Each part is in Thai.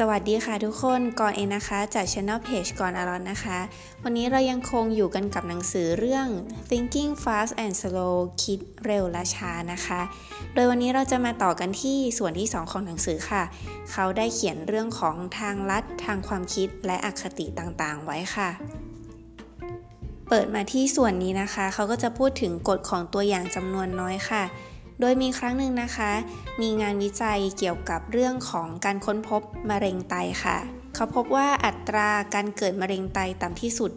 สวัสดีค่ะทุกคนก่อนเองนะคะจาก Channel Page ก่อนอรอนนะคะ วันนี้เรายังคงอยู่กันกับหนังสือเรื่อง Thinking Fast and Slow คิดเร็วและช้านะคะ โดยวันนี้เราจะมาต่อกันที่ส่วนที่ 2 ของหนังสือค่ะ เขาได้เขียนเรื่องของทางลัดทางความคิดและอคติต่างๆ ไว้ค่ะ เปิดมาที่ส่วนนี้นะคะ เขาก็จะพูดถึงกฎของตัวอย่างจำนวนน้อยค่ะ โดยมีครั้งหนึ่งนะคะ มีงานวิจัยเกี่ยวกับเรื่องของการค้นพบมะเร็งไตค่ะ เขาพบว่าอัตราการเกิดมะเร็งไตต่ำที่สุด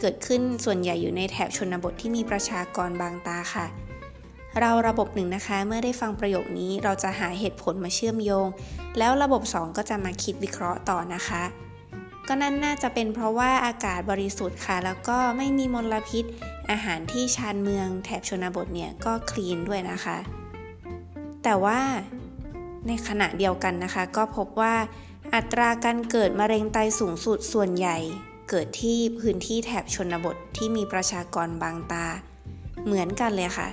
เกิดขึ้นส่วนใหญ่อยู่ในแถบชนบทที่มีประชากรบางตาค่ะ เราระบบหนึ่งนะคะ เมื่อได้ฟังประโยคนี้เราจะหาเหตุผลมาเชื่อมโยง แล้วระบบ 2 ก็จะมาคิดวิเคราะห์ต่อนะคะก็นั่นน่าจะเป็นเพราะว่าอากาศบริสุทธิ์ค่ะ แล้วก็ไม่มีมลพิษ อาหารที่ชานเมืองแถบชนบทเนี่ยก็คลีนด้วยนะคะ แต่ว่าในขณะเดียวกันนะคะ ก็พบว่าอัตราการเกิดมะเร็งไตสูงสุดส่วนใหญ่เกิดที่พื้นที่แถบชนบทที่มีประชากรบางตา เหมือนกันเลยค่ะ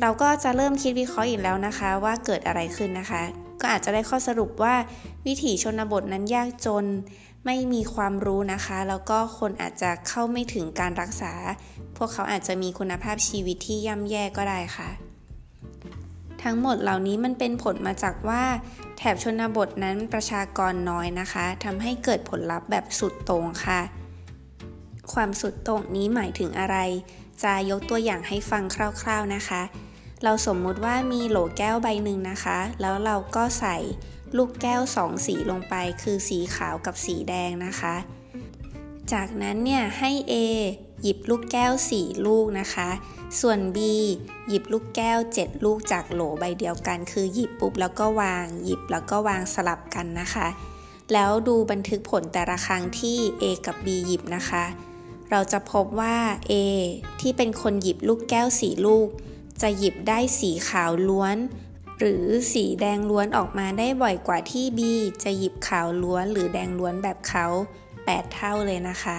เราก็จะเริ่มคิดวิเคราะห์อีกแล้วนะคะ ว่าเกิดอะไรขึ้นนะคะ ก็อาจจะได้ข้อสรุปว่าวิถีชนบทนั้นยากจน ไม่มีความรู้นะคะ แล้วก็คนอาจจะเข้าไม่ถึงการรักษา พวกเขาอาจจะมีคุณภาพชีวิตที่ย่ำแย่ก็ได้ค่ะ ทั้งหมดเหล่านี้มันเป็นผลมาจากว่าแถบชนบทนั้นประชากรน้อยนะคะทำให้เกิดผลลัพธ์แบบสุดตรงค่ะ ความสุดตรงนี้หมายถึงอะไร จะยกตัวอย่างให้ฟังคร่าวๆนะคะ เราสมมุติว่ามีโหลแก้วใบหนึ่งนะคะ แล้วเราก็ใส่ลูกแก้วสองสีลงไป คือสีขาวกับสีแดงนะคะ จากนั้นเนี่ยให้ A หยิบลูกแก้ว 4 ลูกนะคะ ส่วน B หยิบลูกแก้ว 7 ลูกจากโหลใบเดียวกัน คือหยิบปุ๊บแล้วก็วาง หยิบแล้วก็วางสลับกันนะคะ แล้วดูบันทึกผลแต่ละครั้งที่ A กับ B หยิบนะคะ เราจะพบว่า A ที่เป็นคนหยิบลูกแก้วสีลูก จะหยิบได้สีขาวล้วน หรือสีแดงล้วนออกมาได้บ่อยกว่าที่ B จะหยิบขาวล้วนหรือแดงล้วนแบบเขา 8 เท่าเลยนะคะ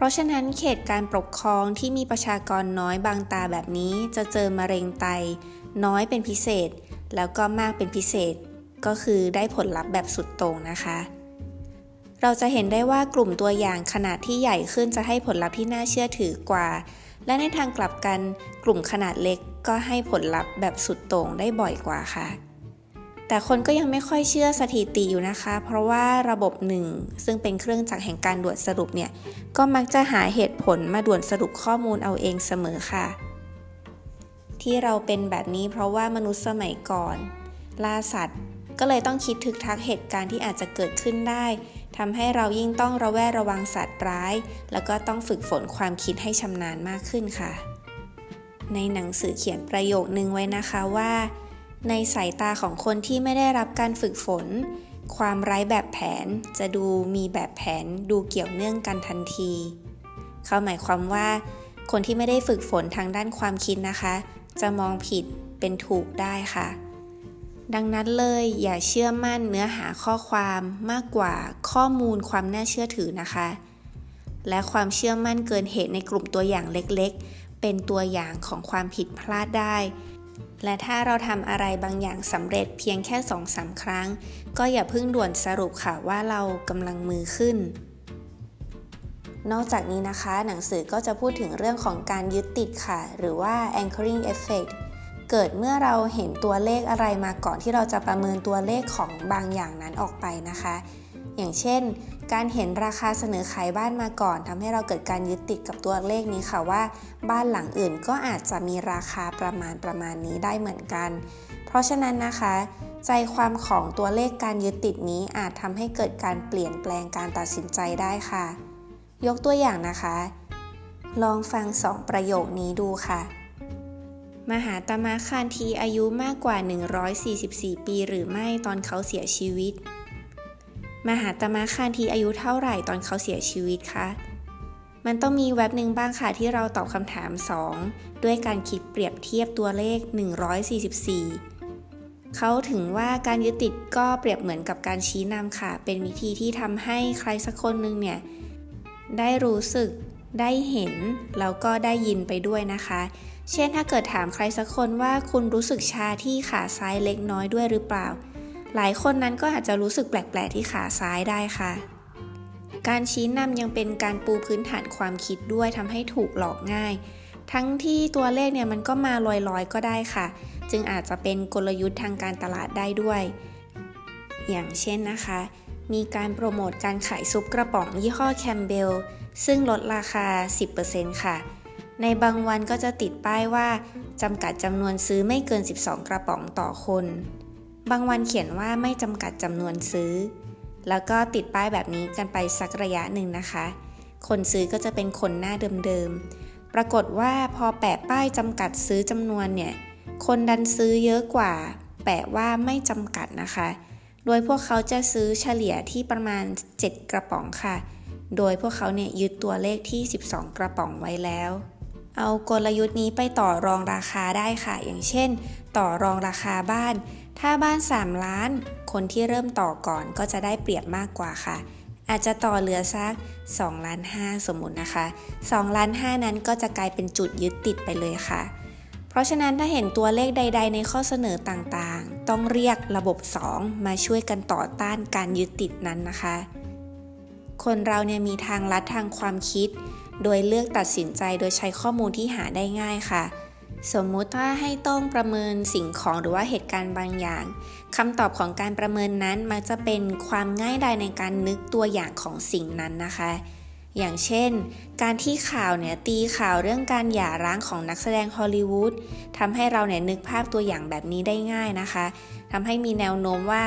ราะฉะนั้นเขตการปกครองที่มีประชากรน้อยบางตาแบบนี้จะเจอมะเร็งไต น้อยเป็นพิเศษ แล้วก็มากเป็นพิเศษ ก็คือได้ผลลัพธ์แบบสุดโต่งนะคะ เราจะเห็นได้ว่ากลุ่มตัวอย่างขนาดที่ใหญ่ขึ้นจะให้ผลลัพธ์ที่น่าเชื่อถือกว่า และในทางกลับกันกลุ่มขนาดเล็กก็ให้ผลลัพธ์แบบสุดโต่งได้บ่อยกว่าค่ะ แต่คนก็ยังไม่ค่อยเชื่อสถิติอยู่นะคะ เพราะว่าระบบหนึ่งซึ่งเป็นเครื่องจักรแห่งการด่วนสรุปเนี่ย ก็มักจะหาเหตุผลมาด่วนสรุปข้อมูลเอาเองเสมอค่ะ ที่เราเป็นแบบนี้เพราะว่ามนุษย์สมัยก่อนล่าสัตว์ ก็เลยต้องคิดถึกทักเหตุการณ์ที่อาจจะเกิดขึ้นได้ทำให้เรายิ่งต้องระแวดระวังสัตว์ร้าย แล้วก็ต้องฝึกฝนความคิดให้ชำนาญมากขึ้นค่ะ ในหนังสือเขียนประโยคนึงไว้นะคะว่า ในสายตาของคนที่ไม่ได้รับการฝึกฝน ความไร้แบบแผนจะดูมีแบบแผนดูเกี่ยวเนื่องกันทันที เขาหมายความว่า คนที่ไม่ได้ฝึกฝนทางด้านความคิดนะคะ จะมองผิดเป็นถูกได้ค่ะ ดังนั้นเลยอย่าเชื่อมั่นเนื้อหาข้อความมากกว่าข้อมูลความน่าเชื่อถือนะคะ และความเชื่อมั่นเกินเหตุในกลุ่มตัวอย่างเล็กๆ เป็นตัวอย่างของความผิดพลาดได้ และถ้าเราทำอะไรบางอย่างสำเร็จเพียงแค่สองสาครั้ง ก็อย่าเพิ่งด่วนสรุปค่ะว่าเรากำลังมือขึ้น นอกจากนี้นะคะ หนังสือก็จะพูดถึงเรื่องของการยึดติดค่ะ หรือว่า anchoring effect เกิดเมื่อเราเห็นตัวเลขอะไรมาก่อนที่เราจะประเมินตัวเลขของบางอย่างนั้นออกไปนะคะ อย่างเช่น การเห็นราคาเสนอขายบ้านมาก่อนทำให้เราเกิดการยึดติดกับตัวเลขนี้ค่ะว่า บ้านหลังอื่นก็อาจจะมีราคาประมาณประมาณนี้ได้เหมือนกัน เพราะฉะนั้นนะคะ ใจความของตัวเลขการยึดติดนี้อาจทำให้เกิดการเปลี่ยนแปลงการตัดสินใจได้ค่ะ ยกตัวอย่างนะคะ ลองฟังสองประโยคนี้ดูค่ะมหาตมะคานทีอายุมากกว่า 144 ปีหรือไม่ตอนเขาเสียชีวิต มหาตมะคานทีอายุเท่าไหร่ตอนเขาเสียชีวิตคะ มันต้องมีเว็บหนึ่งบ้างค่ะที่เราตอบคำถาม 2 ด้วยการคิดเปรียบเทียบตัวเลข 144 เขาถึงว่าการยึดติดก็เปรียบเหมือนกับการชี้นำค่ะ เป็นวิธีที่ทำให้ใครสักคนหนึ่งเนี่ย ได้รู้สึก ได้เห็น แล้วก็ได้ยินไปด้วยนะคะ เช่นถ้าเกิดถามใครสักคนว่าคุณรู้สึกชาที่ขาซ้ายเล็กน้อยด้วยหรือเปล่า หลายคนนั้นก็อาจจะรู้สึกแปลกๆที่ขาซ้ายได้ค่ะ การชี้นำยังเป็นการปูพื้นฐานความคิดด้วยทำให้ถูกหลอกง่าย ทั้งที่ตัวเลขเนี่ยมันก็มาลอยๆก็ได้ค่ะ จึงอาจจะเป็นกลยุทธ์ทางการตลาดได้ด้วย อย่างเช่นนะคะ มีการโปรโมทการขายซุปกระป๋องยี่ห้อแคมเบลซึ่งลดราคา 10%ค่ะในบางวันก็จะติดป้ายว่าจำกัดจำนวนซื้อไม่เกิน 12 กระป๋องต่อคน บางวันเขียนว่าไม่จำกัดจำนวนซื้อ แล้วก็ติดป้ายแบบนี้กันไปสักระยะหนึ่งนะคะ คนซื้อก็จะเป็นคนหน้าเดิมๆ ปรากฏว่าพอแปะป้ายจำกัดซื้อจำนวนเนี่ย คนดันซื้อเยอะกว่า แปะว่าไม่จำกัดนะคะ โดยพวกเขาจะซื้อเฉลี่ยที่ประมาณ 7 กระป๋องค่ะ โดยพวกเขาเนี่ยยึดตัวเลขที่ 12 กระป๋องไว้แล้วเอากลยุทธ์นี้ไปต่อรองราคาได้ค่ะ อย่างเช่น ต่อรองราคาบ้าน ถ้าบ้าน 3 ล้าน คนที่เริ่มต่อก่อนก็จะได้เปรียบมากกว่าค่ะ อาจจะต่อเหลือสัก2ล้าน5สมมุตินะคะ2ล้าน5นั้นก็จะกลายเป็นจุดยึดติดไปเลยค่ะ เพราะฉะนั้นถ้าเห็นตัวเลขใด ๆ ในข้อเสนอต่างๆ ต้องเรียกระบบ 2 มาช่วยกันต่อต้านการยึดติดนั้นนะคะ คนเราเนี่ยมีทางลัดทางความคิด โดยเลือกตัดสินใจโดยใช้ข้อมูลที่หาได้ง่ายค่ะ สมมุติถ้าให้ต้องประเมินสิ่งของหรือว่าเหตุการณ์บางอย่างคำตอบของการประเมินนั้นมักจะเป็นความง่ายดายในการนึกตัวอย่างของสิ่งนั้นนะคะ อย่างเช่น การที่ข่าวเนี่ยตีข่าวเรื่องการหย่าร้างของนักแสดงฮอลลีวูดทำให้เราเนี่ยนึกภาพตัวอย่างแบบนี้ได้ง่ายนะคะทำให้มีแนวโน้มว่า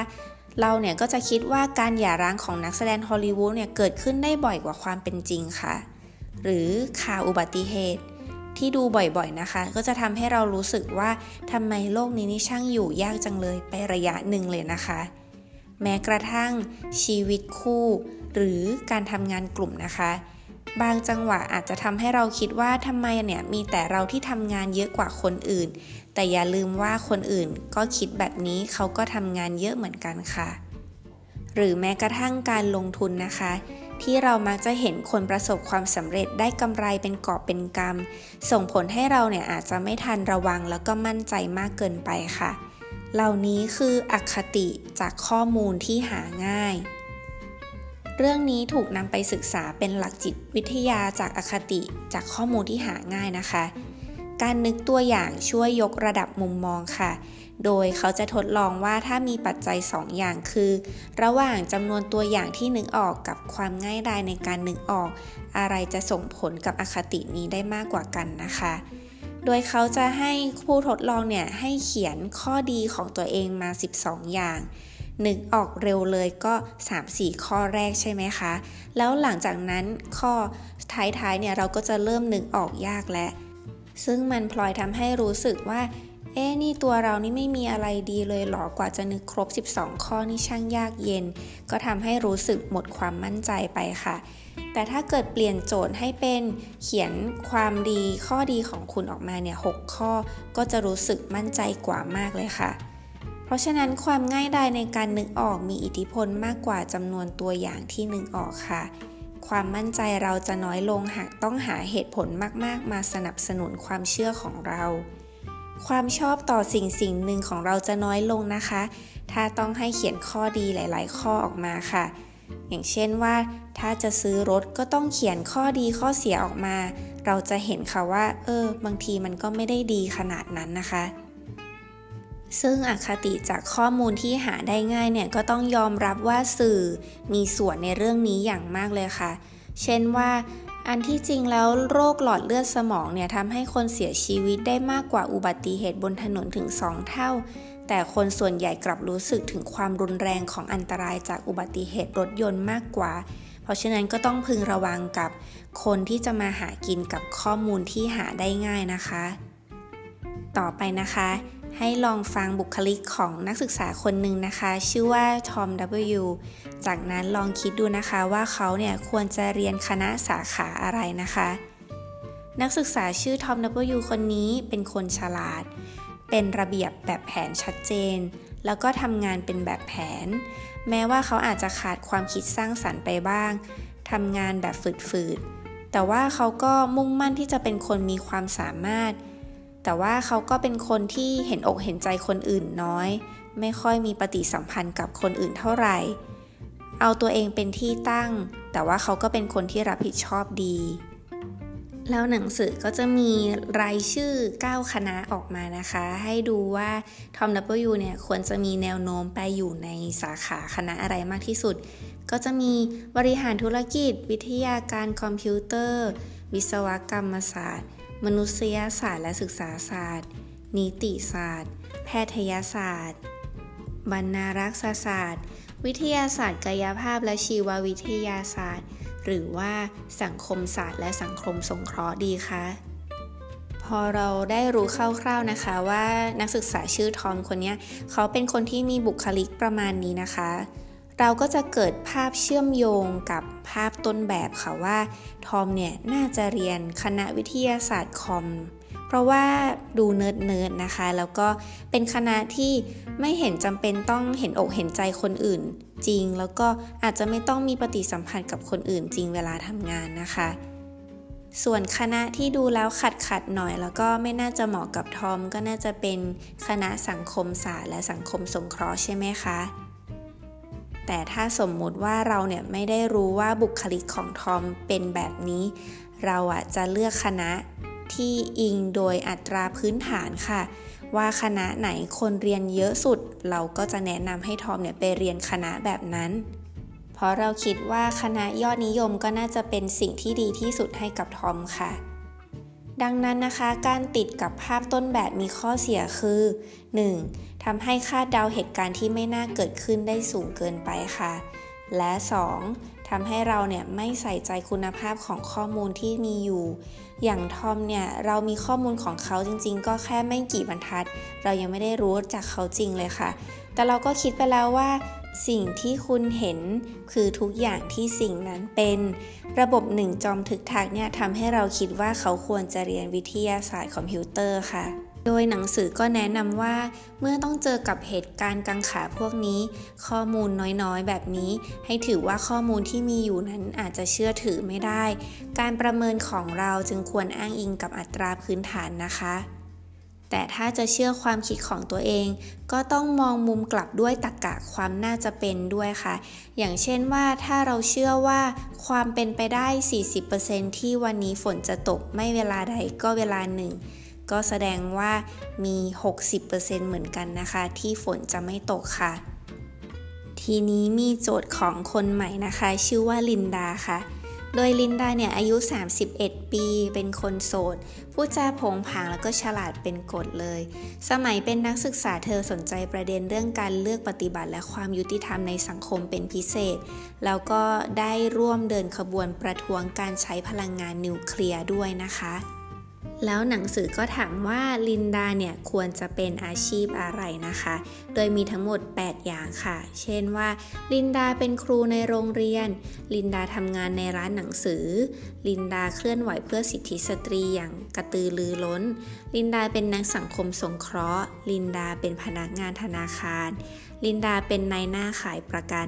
เราเนี่ยก็จะคิดว่าการหย่าร้างของนักแสดงฮอลลีวูดเนี่ยเกิดขึ้นได้บ่อยกว่าความเป็นจริงค่ะ หรือข่าวอุบัติเหตุ ที่ดูบ่อยๆนะคะ ก็จะทำให้เรารู้สึกว่าทำไมโลกนี้นี่ช่างอยู่ยากจังเลยไประยะหนึ่งเลยนะคะ แม้กระทั่งชีวิตคู่ หรือการทำงานกลุ่มนะคะ บางจังหวะอาจจะทำให้เราคิดว่าทำไมเนี่ยมีแต่เราที่ทำงานเยอะกว่าคนอื่น แต่อย่าลืมว่าคนอื่นก็คิดแบบนี้เขาก็ทำงานเยอะเหมือนกันค่ะ หรือแม้กระทั่งการลงทุนนะคะ ที่เรามักจะเห็นคนประสบความสำเร็จได้กำไรเป็นกอบเป็นกำส่งผลให้เราเนี่ยอาจจะไม่ทันระวังแล้วก็มั่นใจมากเกินไปค่ะ เหล่านี้คืออคติจากข้อมูลที่หาง่าย เรื่องนี้ถูกนำไปศึกษาเป็นหลักจิตวิทยาจากอคติจากข้อมูลที่หาง่ายนะคะ การนึกตัวอย่างช่วยยกระดับมุมมองค่ะ โดยเขาจะทดลองว่าถ้ามีปัจจัย 2 อย่างคือ ระหว่างจำนวนตัวอย่างที่นึกออกกับความง่ายดายในการนึกออก อะไรจะส่งผลกับอคตินี้ได้มากกว่ากันนะคะ โดยเขาจะให้ผู้ทดลองเนี่ยให้เขียนข้อดีของตัวเองมา 12 อย่างนึกออกเร็วเลยก็ 3-4 ข้อแรกใช่ไหมคะ แล้วหลังจากนั้นข้อท้ายๆเนี่ยเราก็จะเริ่มนึกออกยากแล้ว ซึ่งมันพลอยทำให้รู้สึกว่า เอ๊นี่ตัวเรานี่ไม่มีอะไรดีเลยหรอกว่าจะนึกครบ 12 ข้อนี่ช่างยากเย็น ก็ทำให้รู้สึกหมดความมั่นใจไปค่ะ แต่ถ้าเกิดเปลี่ยนโจทย์ให้เป็นเขียนความดีข้อดีของคุณออกมาเนี่ย 6 ข้อก็จะรู้สึกมั่นใจกว่ามากเลยค่ะ เพราะฉะนั้นความง่ายดายในการนึกออกมีอิทธิพลมากกว่าจำนวนตัวอย่างที่นึกออกค่ะความมั่นใจเราจะน้อยลงหากต้องหาเหตุผลมาก ๆ มาสนับสนุนความเชื่อของเรา ความชอบต่อสิ่งสิ่งหนึ่งของเราจะน้อยลงนะคะ ถ้าต้องให้เขียนข้อดีหลาย ๆ ข้อออกมาค่ะ อย่างเช่นว่าถ้าจะซื้อรถก็ต้องเขียนข้อดีข้อเสียออกมา เราจะเห็นค่ะว่า เออ บางทีมันก็ไม่ได้ดีขนาดนั้นนะคะ ซึ่งอคติจากข้อมูลที่หาได้ง่ายเนี่ยก็ต้องยอมรับว่าสื่อมีส่วนในเรื่องนี้อย่างมากเลยค่ะ เช่นว่า อันที่จริงแล้วโรคหลอดเลือดสมองเนี่ยทำให้คนเสียชีวิตได้มากกว่าอุบัติเหตุบนถนนถึง 2 เท่า แต่คนส่วนใหญ่กลับรู้สึกถึงความรุนแรงของอันตรายจากอุบัติเหตุรถยนต์มากกว่า เพราะฉะนั้นก็ต้องพึงระวังกับคนที่จะมาหากินกับข้อมูลที่หาได้ง่ายนะคะ ต่อไปนะคะ ให้ลองฟังบุคลิกของนักศึกษาคนหนึ่งนะคะ ชื่อว่าทอม W จากนั้นลองคิดดูนะคะว่าเขาเนี่ยควรจะเรียนคณะสาขาอะไรนะคะ นักศึกษาชื่อทอม W คนนี้เป็นคนฉลาด เป็นระเบียบแบบแผนชัดเจน แล้วก็ทำงานเป็นแบบแผน แม้ว่าเขาอาจจะขาดความคิดสร้างสรรค์ไปบ้างทำงานแบบฝืดๆแต่ว่าเขาก็มุ่งมั่นที่จะเป็นคนมีความสามารถ แต่ว่าเขาก็เป็นคนที่เห็นอกเห็นใจคนอื่นน้อย ไม่ค่อยมีปฏิสัมพันธ์กับคนอื่นเท่าไหร่ เอาตัวเองเป็นที่ตั้ง แต่ว่าเขาก็เป็นคนที่รับผิดชอบดี แล้วหนังสือก็จะมีรายชื่อ 9 คณะออกมานะคะ ให้ดูว่าทอม W เนี่ยควรจะมีแนวโน้มไปอยู่ในสาขาคณะอะไรมากที่สุด ก็จะมีบริหารธุรกิจ วิทยาการคอมพิวเตอร์ วิศวกรรมศาสตร์ มนุษยศาสตร์และศึกษาศาสตร์ นิติศาสตร์ แพทยศาสตร์ บรรณารักษศาสตร์ วิทยาศาสตร์กายภาพและชีววิทยาศาสตร์ หรือว่าสังคมศาสตร์และสังคมสงเคราะห์ดีคะพอเราได้รู้คร่าวๆนะคะว่านักศึกษาชื่อทอมคนนี้เขาเป็นคนที่มีบุคลิกประมาณนี้นะคะ เราก็จะเกิดภาพเชื่อมโยงกับภาพต้นแบบค่ะว่าทอมเนี่ยน่าจะเรียนคณะวิทยาศาสตร์คอม เพราะว่าดู nerd nerd นะคะ แล้วก็เป็นคณะที่ไม่เห็นจำเป็นต้องเห็นอกเห็นใจคนอื่นจริง แล้วก็อาจจะไม่ต้องมีปฏิสัมพันธ์กับคนอื่นจริงเวลาทำงานนะคะ ส่วนคณะที่ดูแล้วขัดขัดหน่อย แล้วก็ไม่น่าจะเหมาะกับทอม ก็น่าจะเป็นคณะสังคมศาสตร์และสังคมสงเคราะห์ใช่ไหมคะ แต่ถ้าสมมุติว่าเราเนี่ยไม่ได้รู้ว่าบุคลิกของทอมเป็นแบบนี้ เราอะจะเลือกคณะที่อิงโดยอัตราพื้นฐานค่ะ ว่าคณะไหนคนเรียนเยอะสุด เราก็จะแนะนำให้ทอมเนี่ยไปเรียนคณะแบบนั้น เพราะเราคิดว่าคณะยอดนิยมก็น่าจะเป็นสิ่งที่ดีที่สุดให้กับทอมค่ะดังนั้นนะคะการติดกับภาพต้นแบบมีข้อเสียคือ 1. ทำให้คาดเดาเหตุการณ์ที่ไม่น่าเกิดขึ้นได้สูงเกินไปค่ะ และ 2. ทำให้เราเนี่ยไม่ใส่ใจคุณภาพของข้อมูลที่มีอยู่ อย่างทอมเนี่ยเรามีข้อมูลของเขาจริงๆ ก็แค่ไม่กี่บรรทัด เรายังไม่ได้รู้จากเขาจริงเลยค่ะ แต่เราก็คิดไปแล้วว่าสิ่งที่คุณเห็นคือทุกอย่างที่สิ่งนั้นเป็น ระบบหนึ่งจอมทึกทักเนี่ยทำให้เราคิดว่าเขาควรจะเรียนวิทยาศาสตร์คอมพิวเตอร์ค่ะ โดยหนังสือก็แนะนำว่าเมื่อต้องเจอกับเหตุการณ์กังขาพวกนี้ ข้อมูลน้อยๆ แบบนี้ ให้ถือว่าข้อมูลที่มีอยู่นั้นอาจจะเชื่อถือไม่ได้ การประเมินของเราจึงควรอ้างอิงกับอัตราพื้นฐานนะคะ แต่ถ้าจะเชื่อความคิดของตัวเอง ก็ต้องมองมุมกลับด้วยตรรกกะความน่าจะเป็นด้วยค่ะ อย่างเช่นว่าถ้าเราเชื่อว่าความเป็นไปได้ 40%ที่วันนี้ฝนจะตกไม่เวลาใดก็เวลาหนึ่ง ก็แสดงว่ามี 60%เหมือนกันนะคะ ที่ฝนจะไม่ตกค่ะ ทีนี้มีโจทย์ของคนใหม่นะคะ ชื่อว่าลินดาค่ะ โดยลินดาเนี่ยอายุ 31 ปี เป็นคนโสด ผู้จาผงผางแล้วก็ฉลาดเป็นกฎเลย สมัยเป็นนักศึกษาเธอสนใจประเด็นเรื่องการเลือกปฏิบัติและความยุติธรรมในสังคมเป็นพิเศษ แล้วก็ได้ร่วมเดินขบวนประท้วงการใช้พลังงานนิวเคลียร์ด้วยนะคะ แล้วหนังสือก็ถามว่าลินดาเนี่ยควรจะเป็นอาชีพอะไรนะคะ โดยมีทั้งหมด 8 อย่างค่ะ เช่นว่า ลินดาเป็นครูในโรงเรียน ลินดาทำงานในร้านหนังสือ ลินดาเคลื่อนไหวเพื่อสิทธิสตรีอย่างกระตือรือร้น ลินดาเป็นนักสังคมสงเคราะห์ ลินดาเป็นพนักงานธนาคาร ลินดาเป็นนายหน้าขายประกัน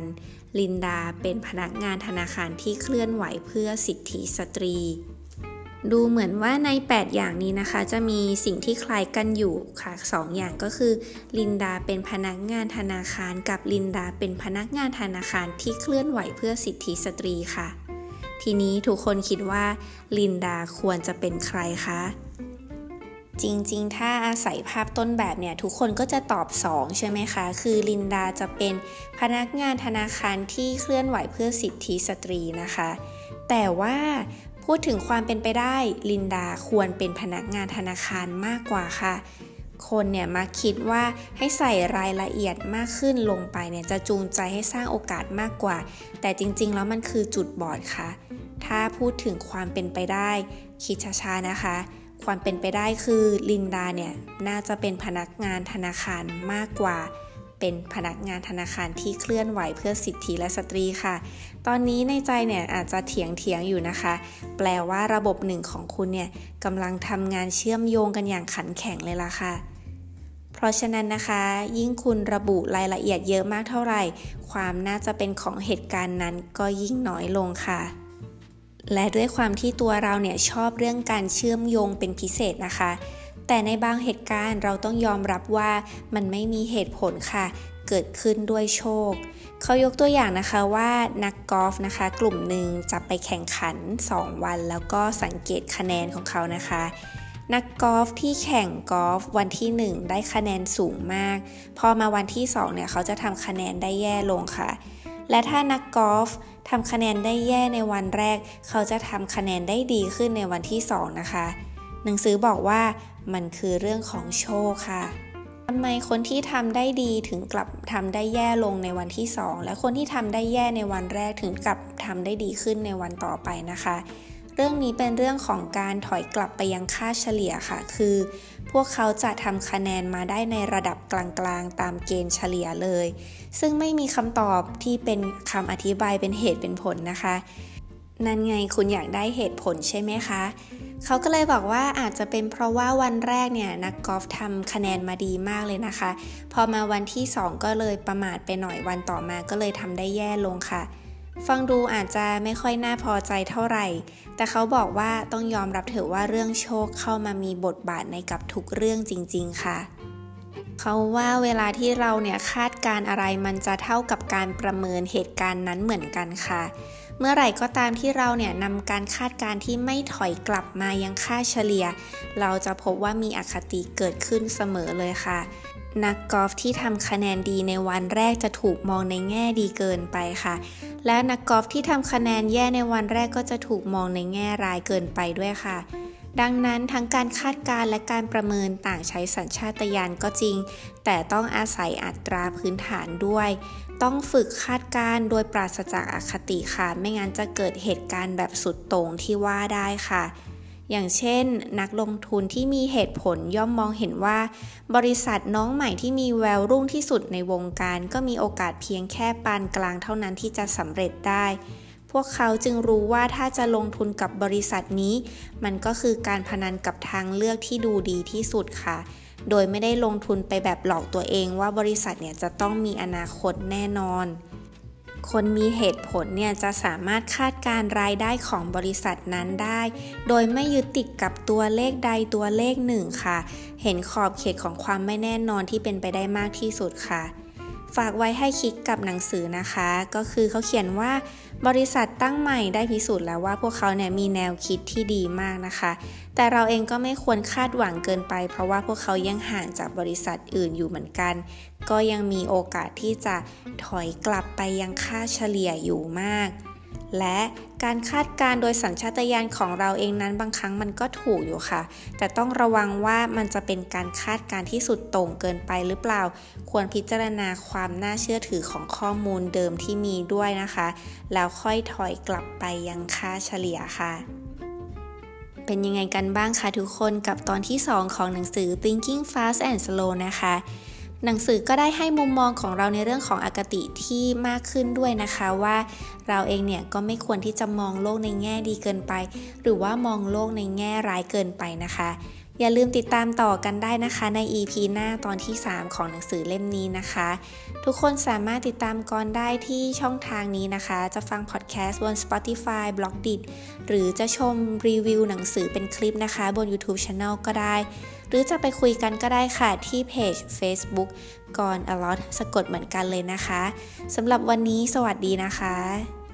ลินดาเป็นพนักงานธนาคารที่เคลื่อนไหวเพื่อสิทธิสตรี ดูเหมือนว่าใน 8 อย่างนี้นะคะ จะมีสิ่งที่คล้ายกันอยู่ค่ะ 2 อย่างก็คือ ลินดาเป็นพนักงานธนาคาร กับลินดาเป็นพนักงานธนาคารที่เคลื่อนไหวเพื่อสิทธิสตรีค่ะ ทีนี้ทุกคนคิดว่า ลินดาควรจะเป็นใครคะจริงๆ ถ้าอาศัยภาพต้นแบบเนี่ย ทุกคนก็จะตอบ 2 ใช่ไหมคะ คือลินดาจะเป็นพนักงานธนาคารที่เคลื่อนไหวเพื่อสิทธิสตรีนะคะ แต่ว่า พูดถึงความเป็นไปได้ลินดาควรเป็นพนักงานธนาคารมากกว่าค่ะ คนเนี่ยมาคิดว่าให้ใส่รายละเอียดมากขึ้นลงไปเนี่ยจะจูงใจให้สร้างโอกาสมากกว่า แต่จริง ๆ แล้วมันคือจุดบอดค่ะ ถ้าพูดถึงความเป็นไปได้ คิดช้าๆนะคะ ความเป็นไปได้คือลินดาเนี่ยน่าจะเป็นพนักงานธนาคารมากกว่าเป็นพนักงานธนาคารที่เคลื่อนไหวเพื่อสิทธิและสตรีค่ะ ตอนนี้ในใจเนี่ยอาจจะเถียงเถียงอยู่นะคะ แปลว่าระบบหนึ่งของคุณเนี่ยกำลังทำงานเชื่อมโยงกันอย่างขันแข็งเลยล่ะค่ะ เพราะฉะนั้นนะคะ ยิ่งคุณระบุรายละเอียดเยอะมากเท่าไหร่ ความน่าจะเป็นของเหตุการณ์นั้นก็ยิ่งน้อยลงค่ะ และด้วยความที่ตัวเราเนี่ยชอบเรื่องการเชื่อมโยงเป็นพิเศษนะคะ แต่ในบางเหตุการณ์เราต้องยอมรับว่ามันไม่มีเหตุผลค่ะ เกิดขึ้นด้วยโชค เขายกตัวอย่างนะคะว่านักกอล์ฟนะคะ กลุ่มหนึ่งจะไปแข่งขัน 2 วัน แล้วก็สังเกตคะแนนของเขานะคะ นักกอล์ฟที่แข่งกอล์ฟวันที่ 1 ได้คะแนนสูงมาก พอมาวันที่ 2 เนี่ยเขาจะทำคะแนนได้แย่ลงค่ะ และถ้านักกอล์ฟทำคะแนนได้แย่ในวันแรก เขาจะทำคะแนนได้ดีขึ้นในวันที่ 2 นะคะ หนังสือบอกว่ามันคือเรื่องของโชคค่ะ ไมคนที่ทำได้ดีถึงกลับทำได้แย่ลงในวันที่ 2 และคนที่ทำได้แย่ในวันแรกถึงกลับทำได้ดีขึ้นในวันต่อไปนะคะ เรื่องนี้เป็นเรื่องของการถอยกลับไปยังค่าเฉลี่ยค่ะ คือ พวกเขาจะทำคะแนนมาได้ในระดับกลางๆ ตามเกณฑ์เฉลี่ยเลย ซึ่งไม่มีคำตอบที่เป็นคำอธิบายเป็นเหตุเป็นผลนะคะ นั่นไงคุณอยากได้เหตุผลใช่ไหมคะ เขาก็เลยบอกว่าอาจจะเป็นเพราะว่าวันแรกเนี่ยนักกอล์ฟทำคะแนนมาดีมากเลยนะคะ พอมาวันที่ 2 ก็เลยประมาทไปหน่อยวันต่อมาก็เลยทำได้แย่ลงค่ะ ฟังดูอาจจะไม่ค่อยน่าพอใจเท่าไหร่ แต่เขาบอกว่าต้องยอมรับเถอะว่าเรื่องโชคเข้ามามีบทบาทในกับทุกเรื่องจริง ๆ ค่ะเขาว่าเวลาที่เราเนี่ยคาดการอะไรมันจะเท่ากับการประเมินเหตุการณ์นั้นเหมือนกันค่ะ เมื่อไหร่ก็ตามที่เราเนี่ยนำการคาดการที่ไม่ถอยกลับมายังค่าเฉลี่ย เราจะพบว่ามีอคติเกิดขึ้นเสมอเลยค่ะ นักกอล์ฟที่ทำคะแนนดีในวันแรกจะถูกมองในแง่ดีเกินไปค่ะ และนักกอล์ฟที่ทำคะแนนแย่ในวันแรกก็จะถูกมองในแง่ร้ายเกินไปด้วยค่ะดังนั้นทั้งการคาดการและการประเมินต่างใช้สัญชาตญาณก็จริง แต่ต้องอาศัยอัตราพื้นฐานด้วย ต้องฝึกคาดการโดยปราศจากอคติค่ะ ไม่งั้นจะเกิดเหตุการณ์แบบสุดโต่งที่ว่าได้ค่ะ อย่างเช่น นักลงทุนที่มีเหตุผลย่อมมองเห็นว่า บริษัทน้องใหม่ที่มีแววรุ่งที่สุดในวงการ ก็มีโอกาสเพียงแค่ปานกลางเท่านั้นที่จะสำเร็จได้ วกเขาจึงรู้ว่าถ้าจะลงทุนกับบริษัทนี้ มันก็คือการพนันกับทางเลือกที่ดูดีที่สุดค่ะ โดยไม่ได้ลงทุนไปแบบหลอกตัวเองว่าบริษัทเนี่ยจะต้องมีอนาคตแน่นอน คนมีเหตุผลเนี่ยจะสามารถคาดการรายได้ของบริษัทนั้นได้ โดยไม่ยึดติดกับตัวเลขใดตัวเลขหนึ่งค่ะ เห็นขอบเขตของความไม่แน่นอนที่เป็นไปได้มากที่สุดค่ะ ฝากไว้ให้คิดกับหนังสือนะคะ ก็คือเขาเขียนว่า บริษัทตั้งใหม่ได้พิสูจน์แล้วว่าพวกเขาเนี่ยมีแนวคิดที่ดีมากนะคะ แต่เราเองก็ไม่ควรคาดหวังเกินไป เพราะว่าพวกเขายังห่างจากบริษัทอื่นอยู่เหมือนกัน ก็ยังมีโอกาสที่จะถอยกลับไปยังค่าเฉลี่ยอยู่มาก และการคาดการโดยสัญชาตญาณของเราเองนั้นบางครั้งมันก็ถูกอยู่ค่ะ แต่ต้องระวังว่ามันจะเป็นการคาดการที่สุดต่งเกินไปหรือเปล่า ควรพิจารณาความน่าเชื่อถือของข้อมูลเดิมที่มีด้วยนะคะ แล้วค่อยถอยกลับไปยังค่าเฉลี่ยค่ะ เป็นยังไงกันบ้างคะทุกคนกับตอนที่ 2 ของหนังสือ Thinking Fast and Slow นะคะ หนังสือก็ได้ให้มุมมองของเราในเรื่องของอคติที่มากขึ้นด้วยนะคะว่าเราเองเนี่ยก็ไม่ควรที่จะมองโลกในแง่ดีเกินไป หรือว่ามองโลกในแง่ร้ายเกินไปนะคะ อย่าลืมติดตามต่อกันได้นะคะใน EP หน้าตอนที่ 3 ของหนังสือเล่มนี้นะคะ ทุกคนสามารถติดตามกอนได้ที่ช่องทางนี้นะคะ จะฟังพอดแคสต์บน Spotify b l o g d i t หรือจะชมรีวิวหนังสือเป็นคลิปนะคะ บน YouTube Channel ก็ได้ หรือจะไปคุยกันก็ได้ค่ะที่เพจ Facebook กอนอลอตสะกดเหมือนกันเลยนะคะสำหรับวันนี้สวัสดีนะคะ